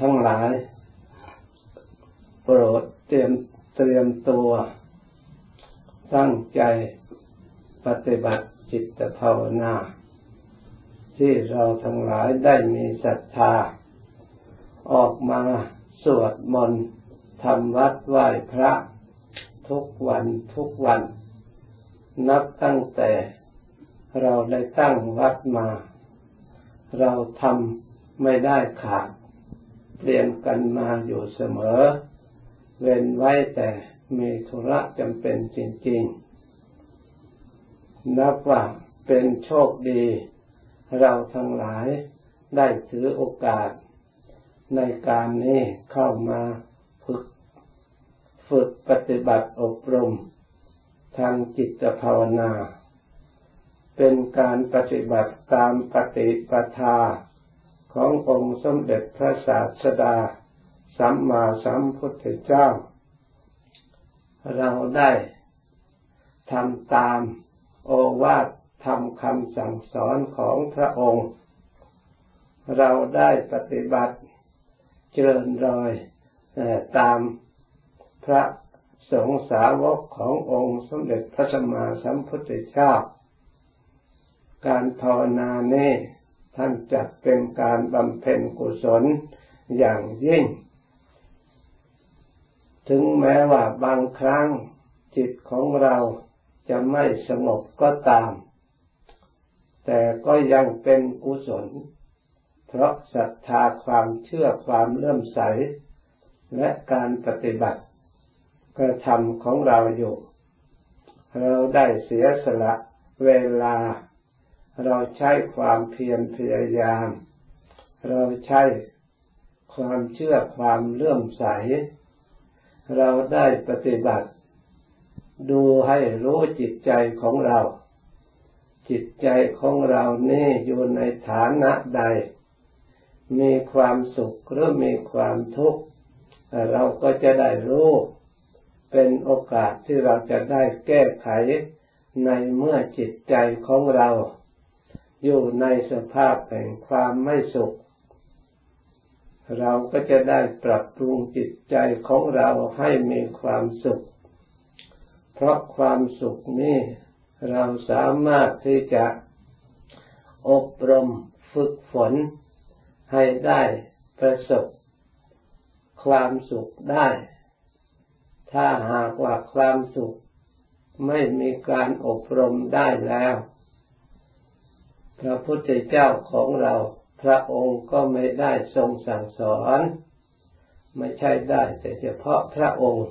ทั้งหลาย โปรดเตรียมเตรียมตัว ตั้งใจปฏิบัติจิตภาวนา ที่เราทั้งหลายได้มีศรัทธา ออกมาสวดมนต์ทำวัดไหว้พระ ทุกวันทุกวัน นับตั้งแต่เราได้ตั้งวัดมา เราทำไม่ได้ขาด เปลี่ยนกันมาอยู่เสมอ เว้นไว้แต่มีธุระจำเป็นจริงๆ นับว่าเป็นโชคดี เราทั้งหลายได้ถือโอกาส ในการนี้เข้ามาฝึก ฝึกปฏิบัติอบรม ทางจิตภาวนา เป็นการปฏิบัติตามปฏิปทา ขององค์สมเด็จพระศาสดา สัมมาสัมพุทธเจ้า เราได้ทำตามโอวาททำคำสั่งสอนของพระองค์ เราได้ปฏิบัติเจริญรอยตามพระสงฆ์สาวกขององค์สมเด็จพระสัมมาสัมพุทธเจ้า การภาวนาเนี้ ท่านจัดเป็นการบำเพ็ญกุศลอย่างยิ่ง ถึงแม้ว่าบางครั้งจิตของเราจะไม่สงบก็ตาม แต่ก็ยังเป็นกุศล เพราะศรัทธาความเชื่อความเลื่อมใส และการปฏิบัติกระทำของเราอยู่ เราได้เสียสละเวลา เราใช้ความเพียรพยายาม เราใช้ความเชื่อความเลื่อมใส เราได้ปฏิบัติ ดูให้รู้จิตใจของเรา จิตใจของเรานี่อยู่ในฐานะใด มีความสุขหรือมีความทุกข์เราก็จะได้รู้เป็นโอกาสที่เราจะได้แก้ไขในเมื่อจิตใจของเรา อยู่ในสภาพแห่งความไม่สุข เราก็จะได้ปรับปรุงจิตใจของเราให้มีความสุข เพราะความสุขนี้เราสามารถที่จะอบรมฝึกฝน ให้ได้ประสบ ความสุขได้ ถ้าหากว่าความสุข ไม่มีการอบรมได้แล้ว พระพุทธเจ้าของเราพระองค์ก็ไม่ได้ทรงสั่งสอน ไม่ใช่ได้แต่เฉพาะพระองค์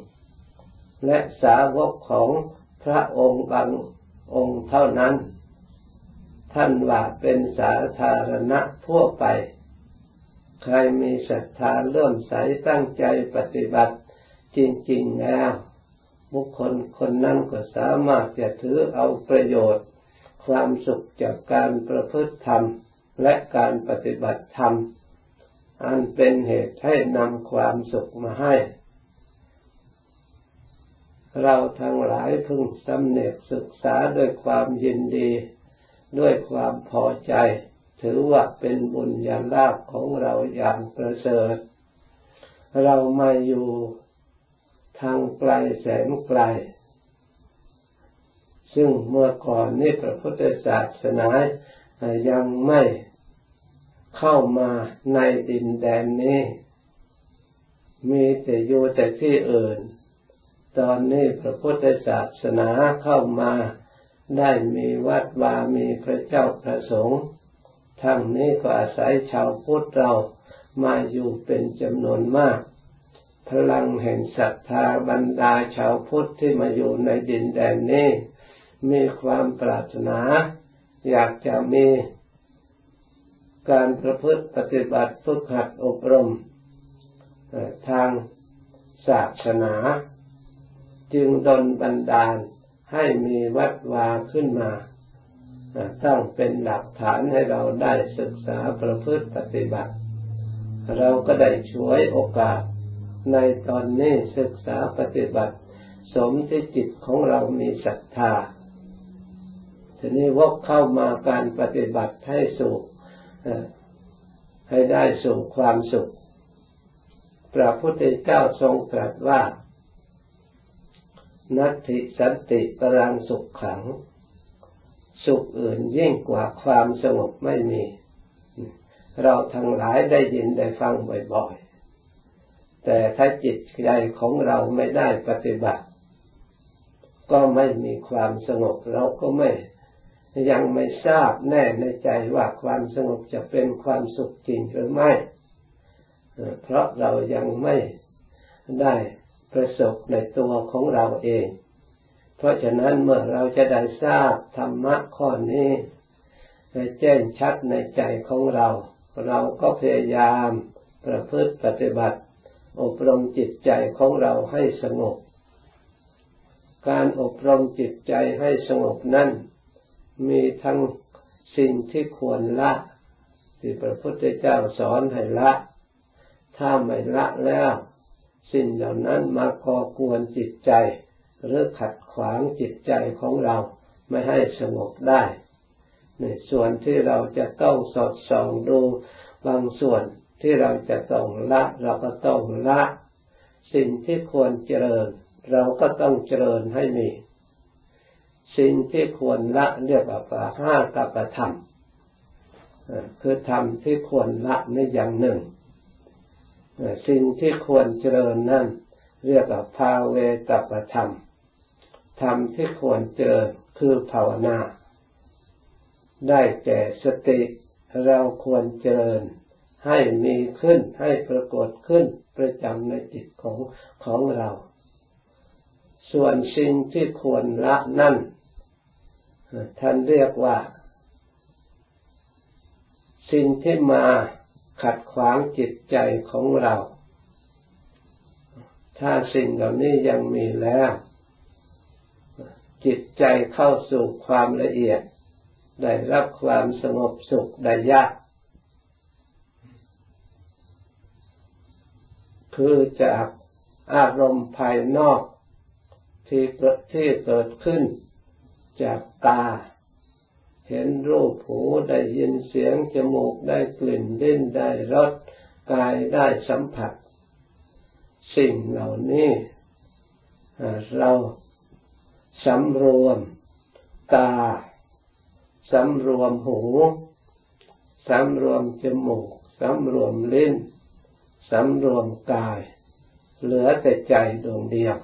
และสาวกของพระองค์บางองค์เท่านั้น ท่านว่าเป็นสาธารณะทั่วไป ใครมีศรัทธาเลื่อมใสตั้งใจปฏิบัติ จริง ๆ แล้วบุคคลคนนั้นก็สามารถจะถือเอาประโยชน์ ความสุขจากการประพฤติธรรมและการปฏิบัติธรรม อันเป็นเหตุให้นำความสุขมาให้ เราทั้งหลายพึงสำเนกศึกษาด้วยความยินดี ด้วยความพอใจ ถือว่าเป็นบุญญาลาภของเราอย่างประเสริฐ เรามาอยู่ทางไกลแสนไกล ซึ่งเมื่อก่อนนี้พระพุทธศาสนายังไม่เข้ามาในดินแดนนี้ มีแต่อยู่แต่ที่อื่น ตอนนี้พระพุทธศาสนาเข้ามาได้มีวัดวามีพระเจ้าพระสงฆ์ทั้งนี้ก็อาศัยชาวพุทธเรามาอยู่เป็นจำนวนมาก พลังแห่งศรัทธาบรรดาชาวพุทธที่มาอยู่ในดินแดนนี้ มีความปรารถนา อยากจะมีการประพฤติปฏิบัติฝึกหัดอบรมทางศาสนา จึงดลบันดาลให้มีวัดวาขึ้นมาตั้งเป็นหลักฐานให้เราได้ศึกษาประพฤติปฏิบัติ เราก็ได้ช่วยโอกาสในตอนนี้ศึกษาปฏิบัติ สมที่จิตของเรามีศรัทธา ทีนี้วกเข้ามาการปฏิบัติให้สุขให้ได้สู่ความสุข พระพุทธเจ้าทรงตรัสว่านัตติสันติปรังสุขขัง สุขอื่นยิ่งกว่าความสงบไม่มี เราทั้งหลายได้ยินได้ฟังบ่อยๆ แต่ถ้าจิตใจของเราไม่ได้ปฏิบัติ ก็ไม่มีความสงบเราก็ไม่ ยังไม่ทราบแน่ในใจว่าความสงบจะเป็นความสุขจริงหรือไม่ เพราะเรายังไม่ได้ประสบในตัวของเราเอง เพราะฉะนั้นเมื่อเราจะได้ทราบธรรมะข้อนี้แจ้งชัดในใจของเรา เราก็พยายามประพฤติปฏิบัติ อบรมจิตใจของเราให้สงบ การอบรมจิตใจให้สงบนั้น มีทั้งสิ่งที่ควรละที่พระพุทธเจ้าสอนให้ละ ถ้าไม่ละแล้ว สิ่งเหล่านั้นมาก่อกวนจิตใจ หรือขัดขวางจิตใจของเราไม่ให้สงบได้ ในส่วนที่เราจะต้องสอดส่องดูบางส่วนที่เราจะต้องละ เราก็ต้องละ สิ่งที่ควรเจริญ เราก็ต้องเจริญให้มี สิ่งที่ควรละเรียกว่าห้ากัปธรรมคือธรรมที่ควรละในอย่างหนึ่ง สิ่งที่ควรเจริญนั่นเรียกว่าภาเวตปธรรม ธรรมที่ควรเจริญคือภาวนา ได้แก่สติเราควรเจริญให้มีขึ้นให้ปรากฏขึ้นประจำในจิตของของเรา ส่วนสิ่งที่ควรละนั่น ท่านเรียกว่า สิ่งที่มาขัดขวางจิตใจของเรา ถ้าสิ่งเหล่านี้ยังมีแล้ว จิตใจเข้าสู่ความละเอียด ได้รับความสงบสุขได้ยากคือจากอารมณ์ภายนอกที่ที่เกิดขึ้น จากตา เห็นรูปหูได้ยินเสียงจมูกได้กลิ่นลิ้นได้รสกายได้สัมผัส สิ่งเหล่านี้เราสำรวมตาสำรวมหูสำรวมจมูกสำรวมลิ้นสำรวมกาย เหลือแต่ใจดวงเดียว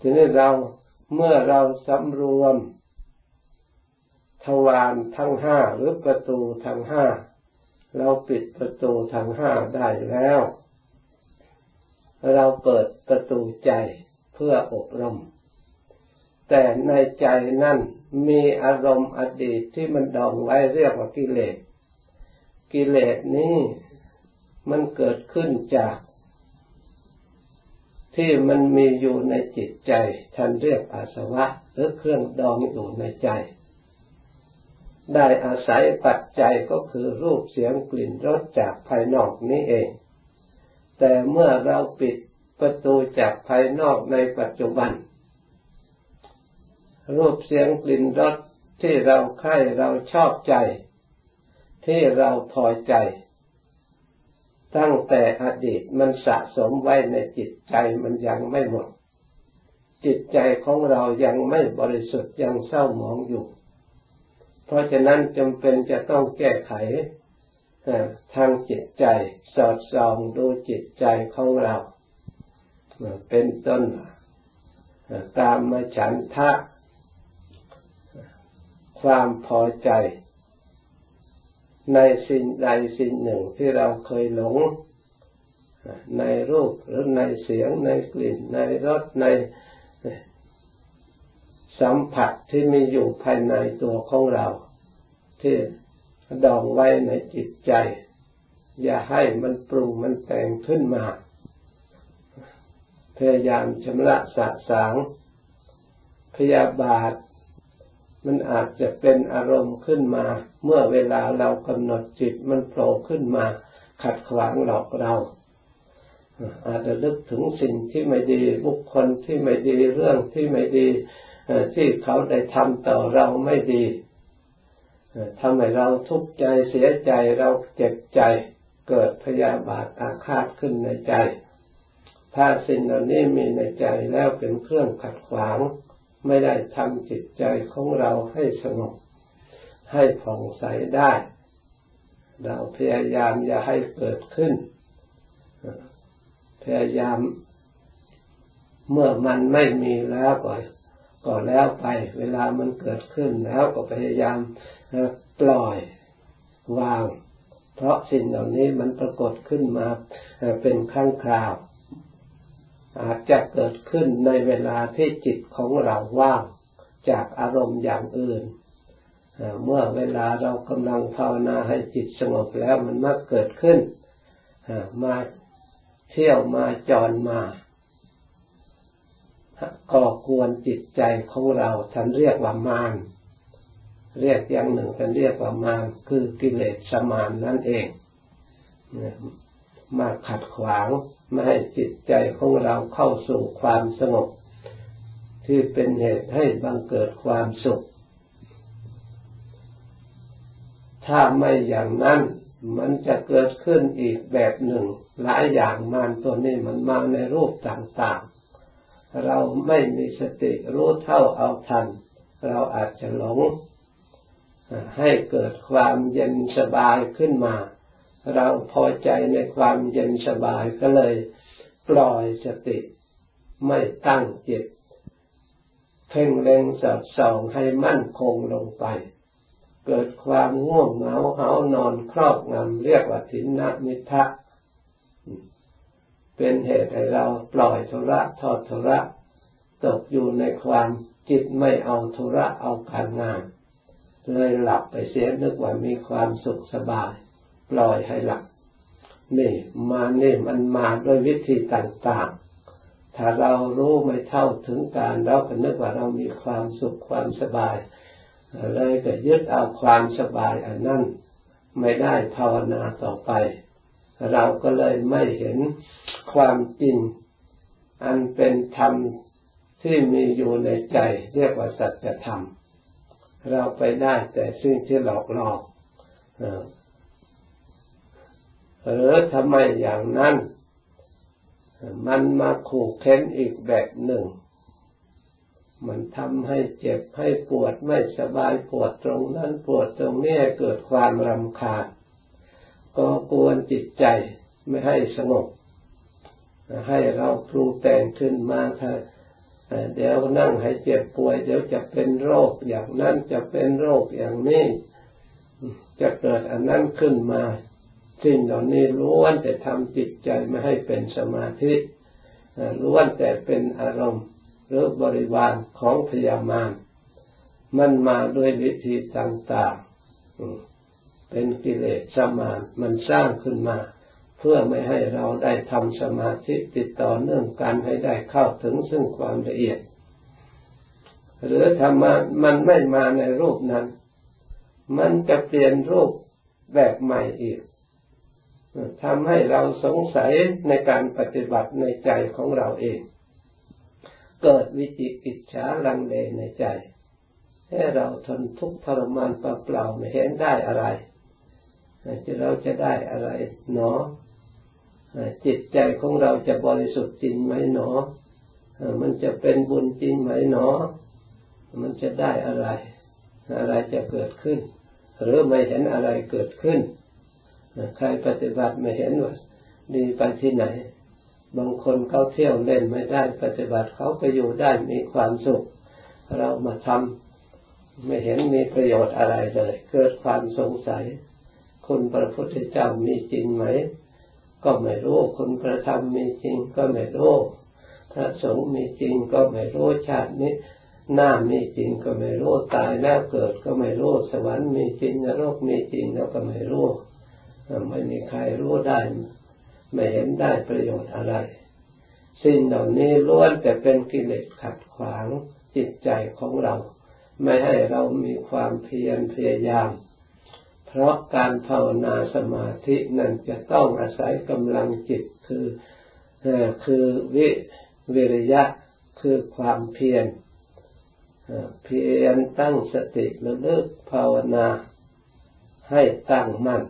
ทีนี้เรา เมื่อเราสำรวมทวารทั้งห้าหรือประตูทั้งห้าเราปิดประตูทั้งห้าได้แล้ว เราเปิดประตูใจเพื่ออบรม แต่ในใจนั่นมีอารมณ์อดีตที่มันดองไว้เรียกว่ากิเลส กิเลสนี้มันเกิดขึ้นจาก ที่มันมีอยู่ในจิตใจท่านเรียกอาสวะ หรือเครื่องดองอยู่ในใจ ได้อาศัยปัจจัยก็คือรูปเสียงกลิ่นรสจากภายนอกนี้เอง แต่เมื่อเราปิดประตูจากภายนอกในปัจจุบัน รูปเสียงกลิ่นรสที่เราใคร่เราชอบใจ ที่เราพอใจ ตั้งแต่อดีตมันสะสมไว้ในจิตใจมันยังไม่หมด จิตใจของเรายังไม่บริสุทธิ์ยังเศร้าหมองอยู่ เพราะฉะนั้นจำเป็นจะต้องแก้ไขทางจิตใจสอดส่องดูจิตใจของเราเป็นต้นตามมาฉันทะ ความพอใจ ในสิ่งใดสิ่งหนึ่งที่เราเคยหลง ในรูปหรือในเสียง ในกลิ่น ในรสในสัมผัสที่มีอยู่ภายในตัวของเรา ที่ดองไว้ในจิตใจ อย่าให้มันปรุงมันแต่งขึ้นมา พยายามชำระสะสางพยาบาท มันอาจจะเป็นอารมณ์ขึ้นมา เมื่อเวลาเรากำหนดจิตมันโผล่ขึ้นมา ขัดขวางหลอกเรา อาจจะลึกถึงสิ่งที่ไม่ดีบุคคลที่ไม่ดีเรื่องที่ไม่ดีที่เขาได้ทำต่อเราไม่ดีทำให้เราทุกข์ใจเสียใจเราเจ็บใจ เกิดพยาบาทอาฆาตขึ้นในใจ ถ้าสิ่งเหล่านี้มีในใจแล้วเป็นเครื่องขัดขวาง ไม่ได้ทำจิตใจของเราให้สงบ ให้ผ่องใสได้ เราพยายามอย่าให้เกิดขึ้น พยายาม เมื่อมันไม่มีแล้วก็ก็แล้วไป เวลามันเกิดขึ้นแล้วก็พยายามปล่อยวาง เพราะสิ่งเหล่านี้มันปรากฏขึ้นมาเป็นครั้งคราว อาจจะเกิดขึ้นในเวลาที่จิตของเราว่างจากอารมณ์อย่างอื่น เมื่อเวลาเรากำลังภาวนาให้จิตสงบแล้วมันมักเกิดขึ้น มาเที่ยวมาจรมาก่อกวนจิตใจของเราท่านเรียกว่ามารเรียกอย่างหนึ่งท่านเรียกว่ามารคือกิเลสสมานนั่นเองมาขัดขวาง ไม่ให้จิตใจของเราเข้าสู่ความสงบ ที่เป็นเหตุให้บังเกิดความสุข ถ้าไม่อย่างนั้นมันจะเกิดขึ้นอีกแบบหนึ่ง หลายอย่างมารตัวนี้มันมาในรูปต่างๆ เราไม่มีสติรู้เท่าเอาทัน เราอาจจะหลงให้เกิดความเย็นสบายขึ้นมา เราพอใจในความเย็นสบายก็เลยปล่อยสติไม่ตั้งจิตเพ่งเล็งสอดส่องให้มั่นคงลงไป เกิดความง่วงเหงาเหานอนครอบงำเรียกว่าทินนมิทะเป็นเหตุให้เราปล่อยธุระทอดธุระตกอยู่ในความจิตไม่เอาธุระเอาการงาน เลยหลับไปเสียนึกว่ามีความสุขสบาย ปล่อยให้หลับนี่มาเนี่ยมันมาด้วยวิธีต่างๆ ถ้าเรารู้ไม่เท่าถึงการเราก็นึกว่าเรามีความสุขความสบาย เลยก็ยึดเอาความสบายอันนั้นไม่ได้ภาวนาต่อไป เราก็เลยไม่เห็นความจริง อันเป็นธรรมที่มีอยู่ในใจ เรียกว่าสัจธรรม เราไปได้แต่สิ่งที่หลอกหลอก หรือทำไมอย่างนั้น มันมาขู่เค้นอีกแบบหนึ่ง มันทำให้เจ็บให้ปวดไม่สบายปวดตรงนั้นปวดตรงนี้เกิดความรำคาญก็กวนจิตใจไม่ให้สงบให้เราปรุงแต่งขึ้นมาถ้าเดี๋ยวนั่งให้เจ็บป่วย เดี๋ยวจะเป็นโรคอย่างนั้นจะเป็นโรคอย่างนี้ จะเกิดอันนั้นขึ้นมา สิ่งเหล่านี้ล้วนแต่ทำจิตใจไม่ให้เป็นสมาธิล้วนแต่เป็นอารมณ์หรือบริวารของพยามารมันมาด้วยวิธีต่างๆเป็นกิเลสสมานมันสร้างขึ้นมา เพื่อไม่ให้เราได้ทำสมาธิติดต่อเนื่องกันให้ได้เข้าถึงซึ่งความละเอียด หรือธรรมะมันไม่มาในรูปนั้น มันจะเปลี่ยนรูปแบบใหม่อีก ทำให้เราสงสัยในการปฏิบัติในใจของเราเอง เกิดวิจิกิจฉาลังเลในใจ ให้เราทนทุกข์ทรมานเปล่าๆไม่เห็นได้อะไรจะเราจะได้อะไรเนาะจิตใจของเราจะบริสุทธิ์จริงไหมหนอ มันจะเป็นบุญจริงไหมหนอ มันจะได้อะไร อะไรจะเกิดขึ้น หรือไม่เห็นอะไรเกิดขึ้น ใครปฏิบัติไม่เห็นว่าดีไปที่ไหน บางคนเขาเที่ยวเล่นไม่ได้ปฏิบัติเขาก็อยู่ได้มีความสุข เรามาทำไม่เห็นมีประโยชน์อะไรเลย เกิดความสงสัย คุณพระพุทธเจ้ามีจริงไหม ก็ไม่รู้คุณพระธรรมมีจริงก็ไม่รู้พระสงฆ์มีจริงก็ไม่รู้ชาตินี้หน้ามีจริงก็ไม่รู้ตายแล้วเกิดก็ไม่รู้สวรรค์มีจริงนรกมีจริงแล้วก็ไม่รู้ ไม่มีใครรู้ได้ ไม่เห็นได้ประโยชน์อะไร สิ่งเหล่านี้ล้วนแต่เป็นกิเลสขัดขวางจิตใจของเรา ไม่ให้เรามีความเพียรพยายาม เพราะการภาวนาสมาธินั้นจะต้องอาศัยกำลังจิตคือคือวิวิริยะคือความเพียรเพียรตั้งสติระลึกภาวนาให้ตั้งมั่น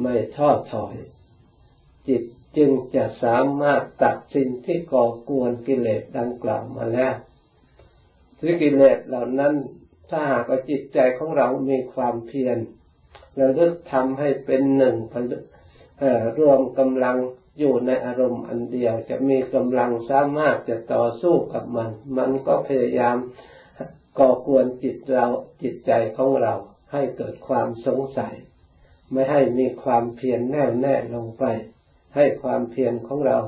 ไม่ท้อถอย จิตจึงจะสามารถตัดสิ่งที่ก่อกวนกิเลสดังกล่าวมาแล้วที่กิเลสเหล่านั้นถ้าหากว่าจิตใจของเรามีความเพียรเระลึกทำให้เป็นหนึ่งผลึกรวมกำลังอยู่ในอารมณ์อันเดียว จะมีกำลังสามารถจะต่อสู้กับมัน มันก็พยายามก่อกวนจิตเราจิตใจของเราให้เกิดความสงสัย ไม่ให้มีความเพียรแน่วแน่ลงไป ให้ความเพียรของเรา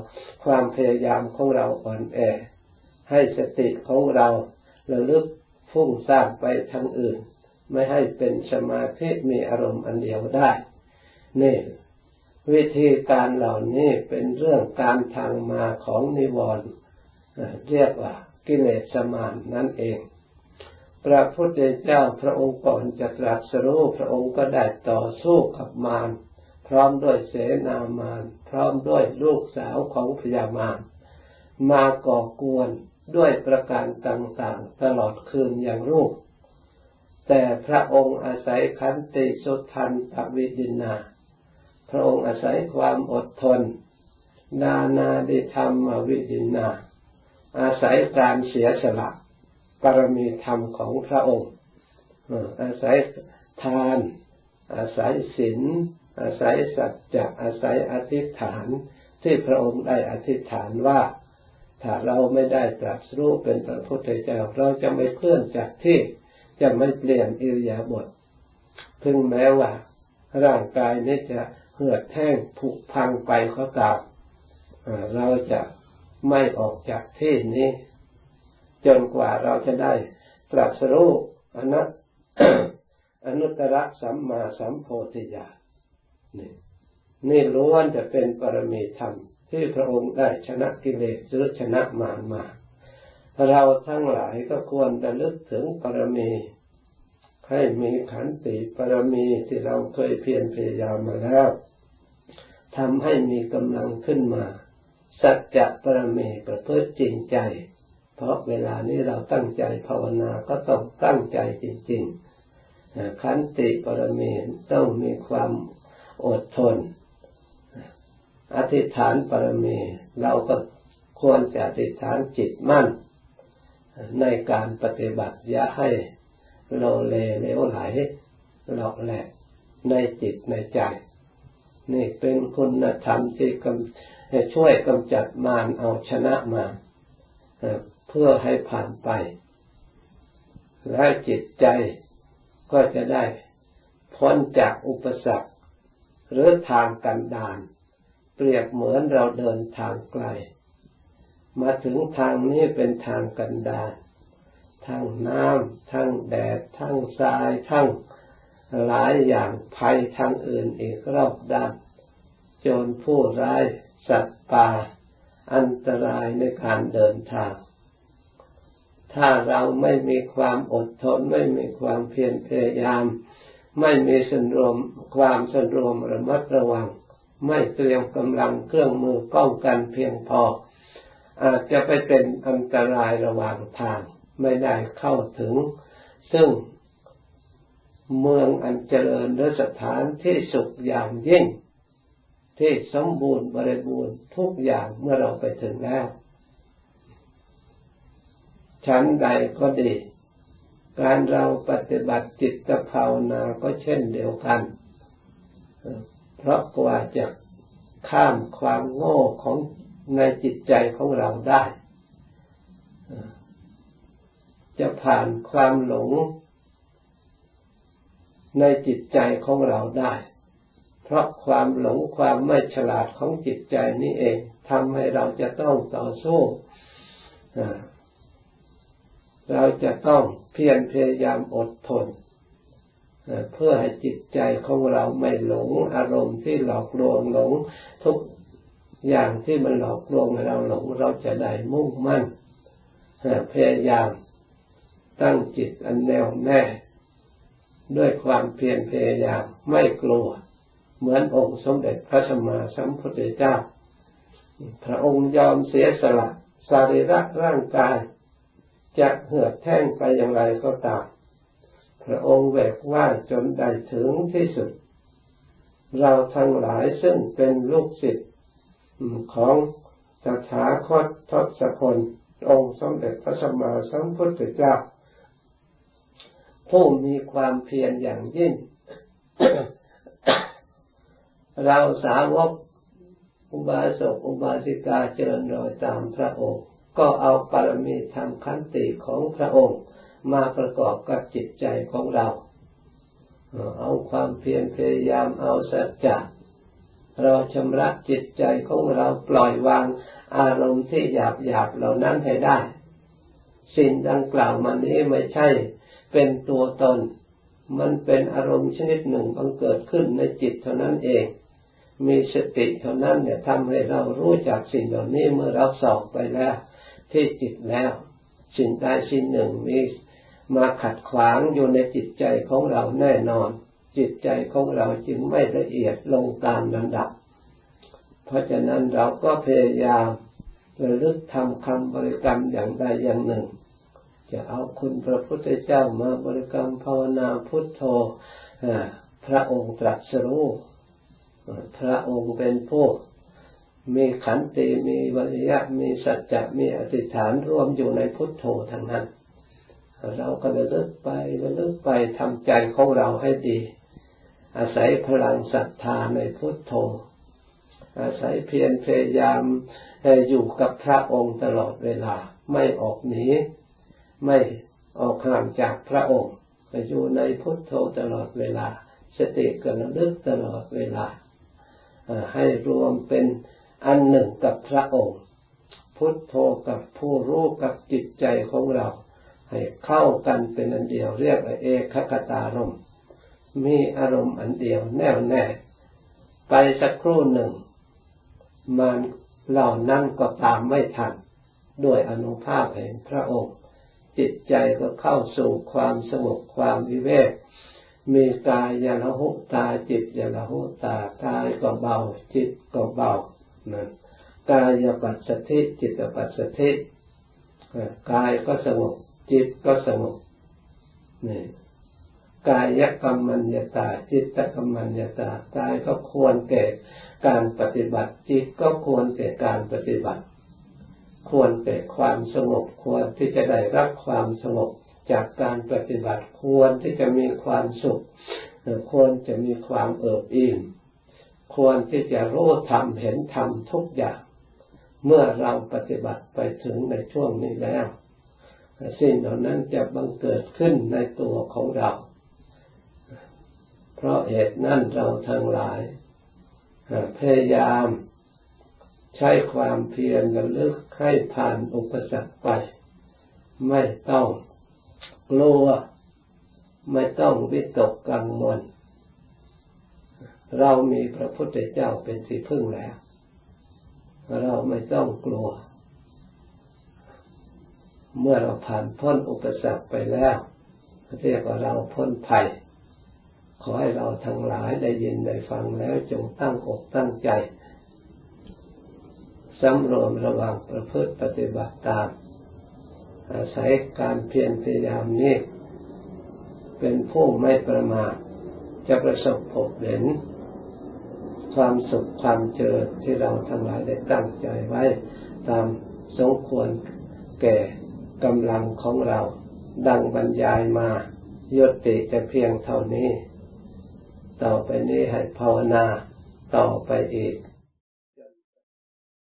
ความพยายามของเราอ่อนแอ ให้สติของเราระลึกฟุ้งซ่านไปทางอื่น ไม่ให้เป็นสมาธิมีอารมณ์อันเดียวได้ นี่ วิธีการเหล่านี้เป็นเรื่องการทางมาของนิวรณ์เรียกว่ากิเลสมานนั่นเอง พระพุทธเจ้าพระองค์ก่อนจะตรัสรู้พระองค์ก็ได้ต่อสู้กับมารพร้อมด้วยเสนามารพร้อมด้วยลูกสาวของพญามารมาก่อกวนด้วยประการต่างๆ ตลอดคืนอย่างรูป แต่พระองค์อาศัยขันติสุทันตวิดินา พระองค์อาศัยความอดทน นานาดิธรรมวิดินา อาศัยการเสียสละ ปรมีธรรมของพระองค์อาศัยทาน อาศัยศีลอาศัยสัจจะอาศัยอธิษฐานที่พระองค์ได้อธิษฐานว่า ถ้าเราไม่ได้ตรัสรู้เป็นพระพุทธเจ้าเราจะไม่เคลื่อนจากที่จะไม่เปลี่ยนอิริยาบถถึงแม้ว่า ร่างกายนี้จะเหือดแห้งผุพังไปก็ตามเราจะไม่ออกจากที่นี้ จนกว่าเราจะได้ตรัสรู้อนัตอนุตตรสัมมาสัมโพธิญาณนี่นี่ล้วนจะเป็นปรมีธรรมที่พระองค์ได้ชนะกิเลสหรือชนะมารมาเราทั้งหลายก็ควรจะลึกถึงปรมีให้มีขันติปรมีที่เราเคยเพียรพยายามมาแล้วทำให้มีกำลังขึ้นมา สัจจะปรเมประพฤติจริงใจ เพราะเวลานี้เราตั้งใจภาวนาก็ต้องตั้งใจจริงๆขันติปรเมต้องมีความอดทน อธิษฐานปรเมเราก็ควรจะอธิษฐานจิตมั่น ในการปฏิบัติอย่าให้โลเลเลวไหลหลอกแหลกในจิตในใจ นี่เป็นคุณธรรมที่ช่วยกำจัดมารเอาชนะมาร เพื่อให้ผ่านไป และจิตใจก็จะได้พ้นจากอุปสรรค หรือทางกันดาน เปรียบเหมือนเราเดินทางไกล มาถึงทางนี้เป็นทางกันดานทั้งน้ำทั้งแดดทั้งทรายทั้งหลายอย่างภัยทางอื่นอีกรอบด้านโจรผู้ร้ายสัตว์ป่า อันตรายในการเดินทาง ถ้าเราไม่มีความอดทน ไม่มีความเพียรพยายาม ไม่มีสันรวมความสันรวมระมัดระวัง ไม่เตรียมกำลังเครื่องมือป้องกันเพียงพอ อาจจะไปเป็นอันตรายระหว่างทาง ไม่ได้เข้าถึง ซึ่งเมืองอันเจริญและสถานที่สุขอย่างยิ่ง ที่สมบูรณ์บริบูรณ์ทุกอย่างเมื่อเราไปถึงแล้ว ชั้นใดก็ดี การเราปฏิบัติจิตภาวนาก็เช่นเดียวกัน เพราะกว่าจะข้ามความโง่ของในจิตใจของเราได้ จะผ่านความหลงในจิตใจของเราได้ เพราะความหลงความไม่ฉลาดของจิตใจนี้เองทำให้เราจะต้องต่อสู้ เราจะต้องเพียรพยายามอดทนเพื่อให้จิตใจของเราไม่หลงอารมณ์ที่หลอกลวงหลงทุกอย่างที่มันหลอกลวงเราหลงเราจะได้มุ่งมั่นพยายามตั้งจิตอันแน่วแน่ ด้วยความเพียรพยายามไม่กลัว เหมือนองค์สมเด็จพระสัมมาสัมพุทธเจ้า พระองค์ยอมเสียสละสารีระร่างกาย จะเหือดแท่งไปอย่างไรก็ตาม พระองค์แหวกว่าจนได้ถึงที่สุด เราทั้งหลายซึ่งเป็นลูกศิษย์ของสถาคตทศพลองค์สมเด็จพระสัมมาสัมพุทธเจ้าผู้มีความเพียรอย่างยิ่ง เราสาวกอุบาสกอุบาสิกาเจริญรอยตามพระองค์ ก็เอาปรมีธรรมขันติของพระองค์ มาประกอบกับจิตใจของเรา เอาความเพียรพยายามเอาสัจจะเราชำระจิตใจของเราปล่อยวางอารมณ์ที่หยาบหยาบเหล่านั้นให้ได้ สิ่งดังกล่าวมานี้ไม่ใช่ เป็นตัวตน มันเป็นอารมณ์ชนิดหนึ่งบังเกิดขึ้นในจิตเท่านั้นเอง มีสติเท่านั้นเนี่ยทำให้เรารู้จักสิ่งเหล่านี้เมื่อเราสอบไปแล้ว ที่จิตแล้ว สิ่งใดสิ่งหนึ่งมีมาขัดขวางอยู่ในจิตใจของเราแน่นอน จิตใจของเราจึงไม่ละเอียดลงตามลำดับ เพราะฉะนั้นเราก็พยายามระลึกทำคำบริกรรมอย่างใดอย่างหนึ่ง จะเอาคุณพระพุทธเจ้ามาบริกรรมภาวนาพุทโธพระองค์ตรัสรู้พระองค์เป็นผู้ มีขันติมีวิริยะมีสัจจะมีอธิษฐานรวมอยู่ในพุทโธทั้งนั้น เราก็ระลึกไประลึกไปทำใจของเราให้ดี อาศัยพลังศรัทธาในพุทโธ อาศัยเพียรพยายามอยู่กับพระองค์ตลอดเวลา ไม่ออกหนีไม่ออกห่างจากพระองค์อยู่ในพุทโธตลอดเวลา สติกระลึกตลอดเวลาให้รวมเป็น อันหนึ่งกับพระองค์พุทโธกับผู้รู้กับจิตใจของเรา ให้เข้ากันเป็นอันเดียวเรียกเอกคตารมณ์มีอารมณ์อันเดียวแน่วแน่ ไปสักครู่หนึ่ง มันเหล่านั้นก็ตามไม่ทันด้วยอนุภาพแห่งพระองค์ จิตใจก็เข้าสู่ความสงบความวิเวกมีกายยาละหุตาจิตยาละหุตากายก็เบา จิตก็เบา นั่นกายปัสสธิจิตปัสสธิกายก็สงบจิตก็สงบนี่กายกรรมัญญาตา จิตกรรมัญญาตากายก็ควรแก่การปฏิบัติ จิตก็ควรแก่การปฏิบัติ ควรแก่ความสงบ ควรที่จะได้รับความสงบจากการปฏิบัติ ควรที่จะมีความสุขควรจะมีความเอิบอิ่ม ควรที่จะรู้ธรรมเห็นธรรมทุกอย่าง เมื่อเราปฏิบัติไปถึงในช่วงนี้แล้ว สิ่งเหล่านั้นจะบังเกิดขึ้นในตัวของเรา เพราะเหตุนั้นเราทั้งหลาย พยายามใช้ความเพียรระลึกให้ผ่านอุปสรรคไป ไม่ต้องกลัว ไม่ต้องวิตกกังวล เรามีพระพุทธเจ้าเป็นที่พึ่งแล้ว เราไม่ต้องกลัว เมื่อเราผ่านพ้นอุปสรรคไปแล้วเรียกว่าเราพ้นภัย ขอให้เราทั้งหลายได้ยินได้ฟังแล้วจงตั้งอกตั้งใจสำรวมระวังประพฤติปฏิบัติตาม อาศัยการเพียรพยายามนี้ เป็นผู้ไม่ประมาทจะประสบพบเห็น ความสุขความเจริญที่เราทั้งหลายได้ตั้งใจไว้ ตามสมควรแก่กำลังของเรา ดังบรรยายมายติแต่เพียงเท่านี้ ต่อไปนี้ให้ภาวนาต่อไปอีก